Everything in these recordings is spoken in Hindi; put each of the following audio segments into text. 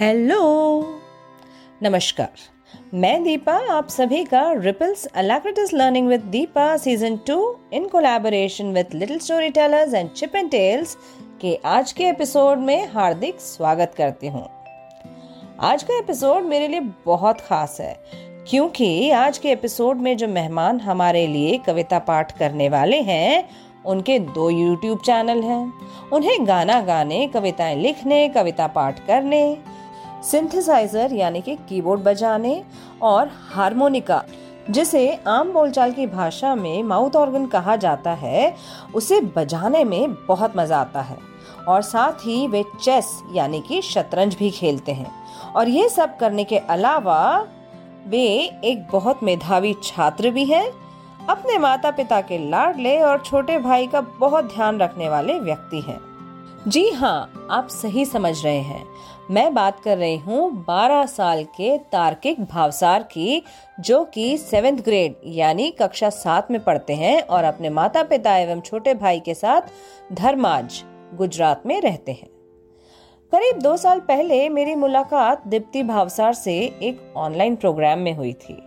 हेलो। नमस्कार। मैं दीपा, आप सभी का ripples alacritous learning with Deepa season two in collaboration with little story tellers and chip and tales के आज के एपिसोड में हार्दिक स्वागत करती हूँ। आज का एपिसोड मेरे लिए बहुत खास है, क्योंकि आज के एपिसोड में जो मेहमान हमारे लिए कविता पाठ करने वाले हैं, उनके दो यूट्यूब चैनल हैं। उन्हें गाना गाने, कविताएँ लिखने, कविता पाठ करने सिंथेसाइजर यानी कि कीबोर्ड बजाने और हारमोनिका, जिसे आम बोलचाल की भाषा में माउथ ऑर्गन कहा जाता है, उसे बजाने में बहुत मज़ा आता है। और साथ ही वे चेस यानी कि शतरंज भी खेलते हैं। और ये सब करने के अलावा वे एक बहुत मेधावी छात्र भी हैं। अपने माता पिता के लाडले और छोटे भाई का बहुत ध्यान रखने वाले व्यक्ति हैं। जी हाँ आप सही समझ रहे हैं। मैं बात कर रही हूँ 12 साल के तार्किक भावसार की, जो कि सेवेंथ ग्रेड यानी कक्षा सात में पढ़ते हैं और अपने माता पिता एवं छोटे भाई के साथ धर्माज, गुजरात में रहते हैं। करीब दो साल पहले मेरी मुलाकात दीप्ति भावसार से एक ऑनलाइन प्रोग्राम में हुई थी।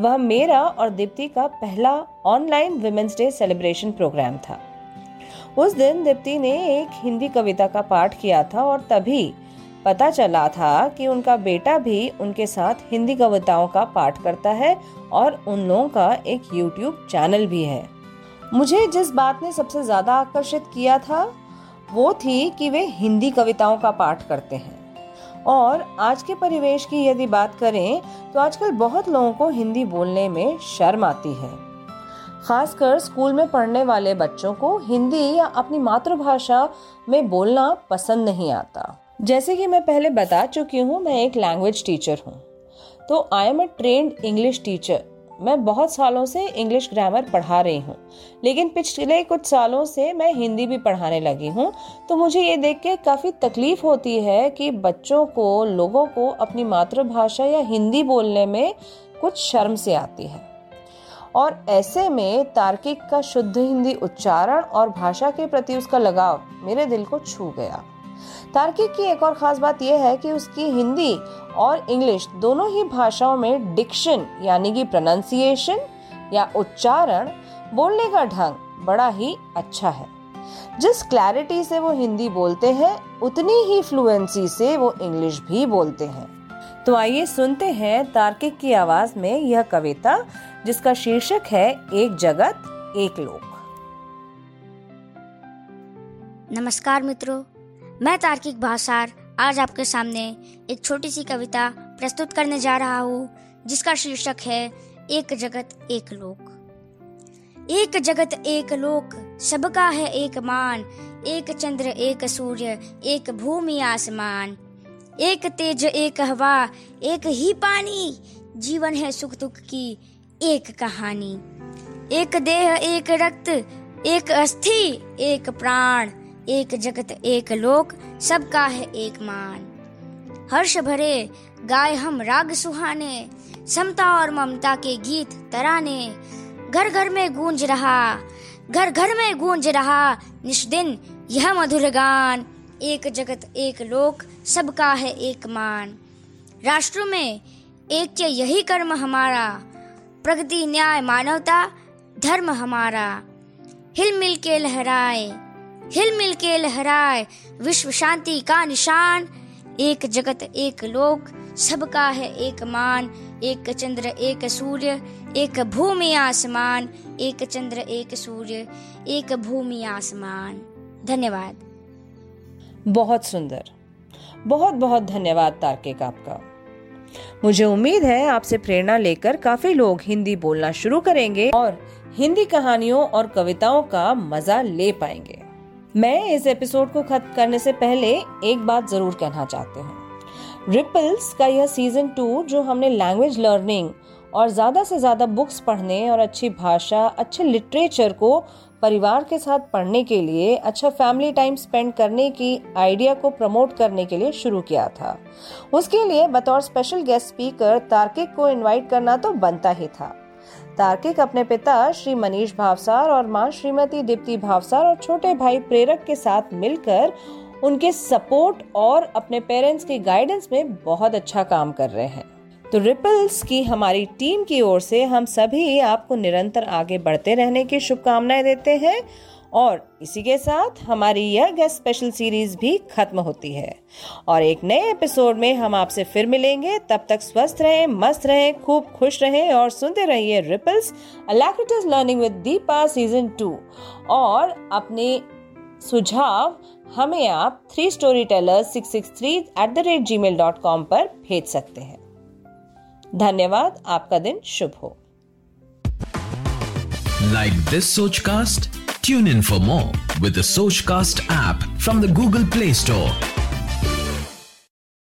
वह मेरा और दीप्ति का पहला online women's day celebration program था। उस दिन दीप्ति ने एक हिंदी कविता का पाठ किया था और तभी पता चला था कि उनका बेटा भी उनके साथ हिंदी कविताओं का पाठ करता है और उन लोगों का एक यूट्यूब चैनल भी है। मुझे जिस बात ने सबसे ज़्यादा आकर्षित किया था, वो थी कि वे हिंदी कविताओं का पाठ करते हैं। और आज के परिवेश की यदि बात करें तो आजकल बहुत लोगों को हिंदी बोलने में शर्म आती है। खासकर स्कूल में पढ़ने वाले बच्चों को हिंदी या अपनी मातृभाषा में बोलना पसंद नहीं आता। जैसे कि मैं पहले बता चुकी हूँ, मैं एक लैंग्वेज टीचर हूँ। तो I am a trained English teacher मैं बहुत सालों से इंग्लिश ग्रामर पढ़ा रही हूँ। लेकिन पिछले कुछ सालों से मैं हिंदी भी पढ़ाने लगी हूँ। तो मुझे ये देख के काफ़ी तकलीफ़ होती है कि बच्चों को, लोगों को अपनी मातृभाषा या हिंदी बोलने में कुछ शर्म से आती है। और ऐसे में तार्किक का शुद्ध हिंदी उच्चारण और भाषा के प्रति उसका लगाव मेरे दिल को छू गया। तार्किक की एक और खास बात यह है कि उसकी हिंदी और इंग्लिश दोनों ही भाषाओं में डिक्शन यानी कि प्रोनाउंसिएशन या उच्चारण बोलने का ढंग बड़ा ही अच्छा है। जिस क्लैरिटी से वो हिंदी बोलते हैं, उतनी ही फ्लुएंसी से वो इंग्लिश भी बोलते हैं। तो आइए सुनते हैं तार्किक की आवाज़ में यह कविता जिसका शीर्षक है एक जगत, एक लोक। नमस्कार मित्रों, मैं तार्किक भाषार आज आपके सामने एक छोटी सी कविता प्रस्तुत करने जा रहा हूँ, जिसका शीर्षक है एक जगत, एक लोक। एक जगत, एक लोक, सबका है एक मान, एक चंद्र, एक सूर्य, एक भूमि, आसमान। एक तेज, एक हवा, एक ही पानी, जीवन है सुख दुख की एक कहानी। एक देह, एक रक्त, एक अस्थि, एक प्राण, एक जगत, एक लोक, सबका है एक मान। हर्ष भरे, गाय हम राग सुहाने, समता और ममता के गीत तराने। घर घर में गूंज रहा घर घर में गूंज रहा निष्दिन यह मधुर गान। एक जगत, एक लोक, सबका है एक मान। राष्ट्र में एक के यही कर्म हमारा। प्रगति, न्याय, मानवता, धर्म हमारा। हिल मिल के लहराए, हिल मिल के लहराए, विश्व शांति का निशान। एक जगत, एक लोक, सबका है एक मान। एक चंद्र, एक सूर्य, एक भूमि, आसमान। एक चंद्र, एक सूर्य, एक भूमि, आसमान। धन्यवाद। बहुत सुंदर। बहुत बहुत धन्यवाद तार्किक आपका। मुझे उम्मीद है आपसे प्रेरणा लेकर काफ़ी लोग हिंदी बोलना शुरू करेंगे और हिंदी कहानियों और कविताओं का मज़ा ले पाएँगे। मैं इस एपिसोड को खत्म करने से पहले एक बात ज़रूर कहना चाहते हैं। रिपल्स का यह सीज़न टू जो हमने लैंग्वेज लर्निंग और ज़्यादा से ज़्यादा बुक्स पढ़ने और अच्छी भाषा, अच्छे लिटरेचर को परिवार के साथ पढ़ने के लिए अच्छा फैमिली टाइम स्पेंड करने की आइडिया को प्रमोट करने के लिए शुरू किया था। उसके लिए बतौर स्पेशल गेस्ट स्पीकर तार्किक को इनवाइट करना तो बनता ही था। तार्किक अपने पिता श्री मनीष भावसार और माँ श्रीमती दीप्ति भावसार और छोटे भाई प्रेरक के साथ मिलकर उनके सपोर्ट और अपने पेरेंट्स के गाइडेंस में बहुत अच्छा काम कर रहे हैं। तो रिपल्स की हमारी टीम की ओर से हम सभी आपको निरंतर आगे बढ़ते रहने की शुभकामनाएँ देते हैं और इसी के साथ हमारी यह गेस्ट स्पेशल सीरीज़ भी खत्म होती है। और एक नए एपिसोड में हम आपसे फिर मिलेंगे। तब तक स्वस्थ रहें, मस्त रहें, खूब खुश रहें और सुनते रहिए ripples alacritous learning with Deepa season two और अपने सुझाव हमें आप three story teller six six three at the rate G mail dot com पर भेज सकते हैं। धन्यवाद, आपका दिन शुभ हो। Like this Soch cast tune in for more with Soch cast app from the Google Play Store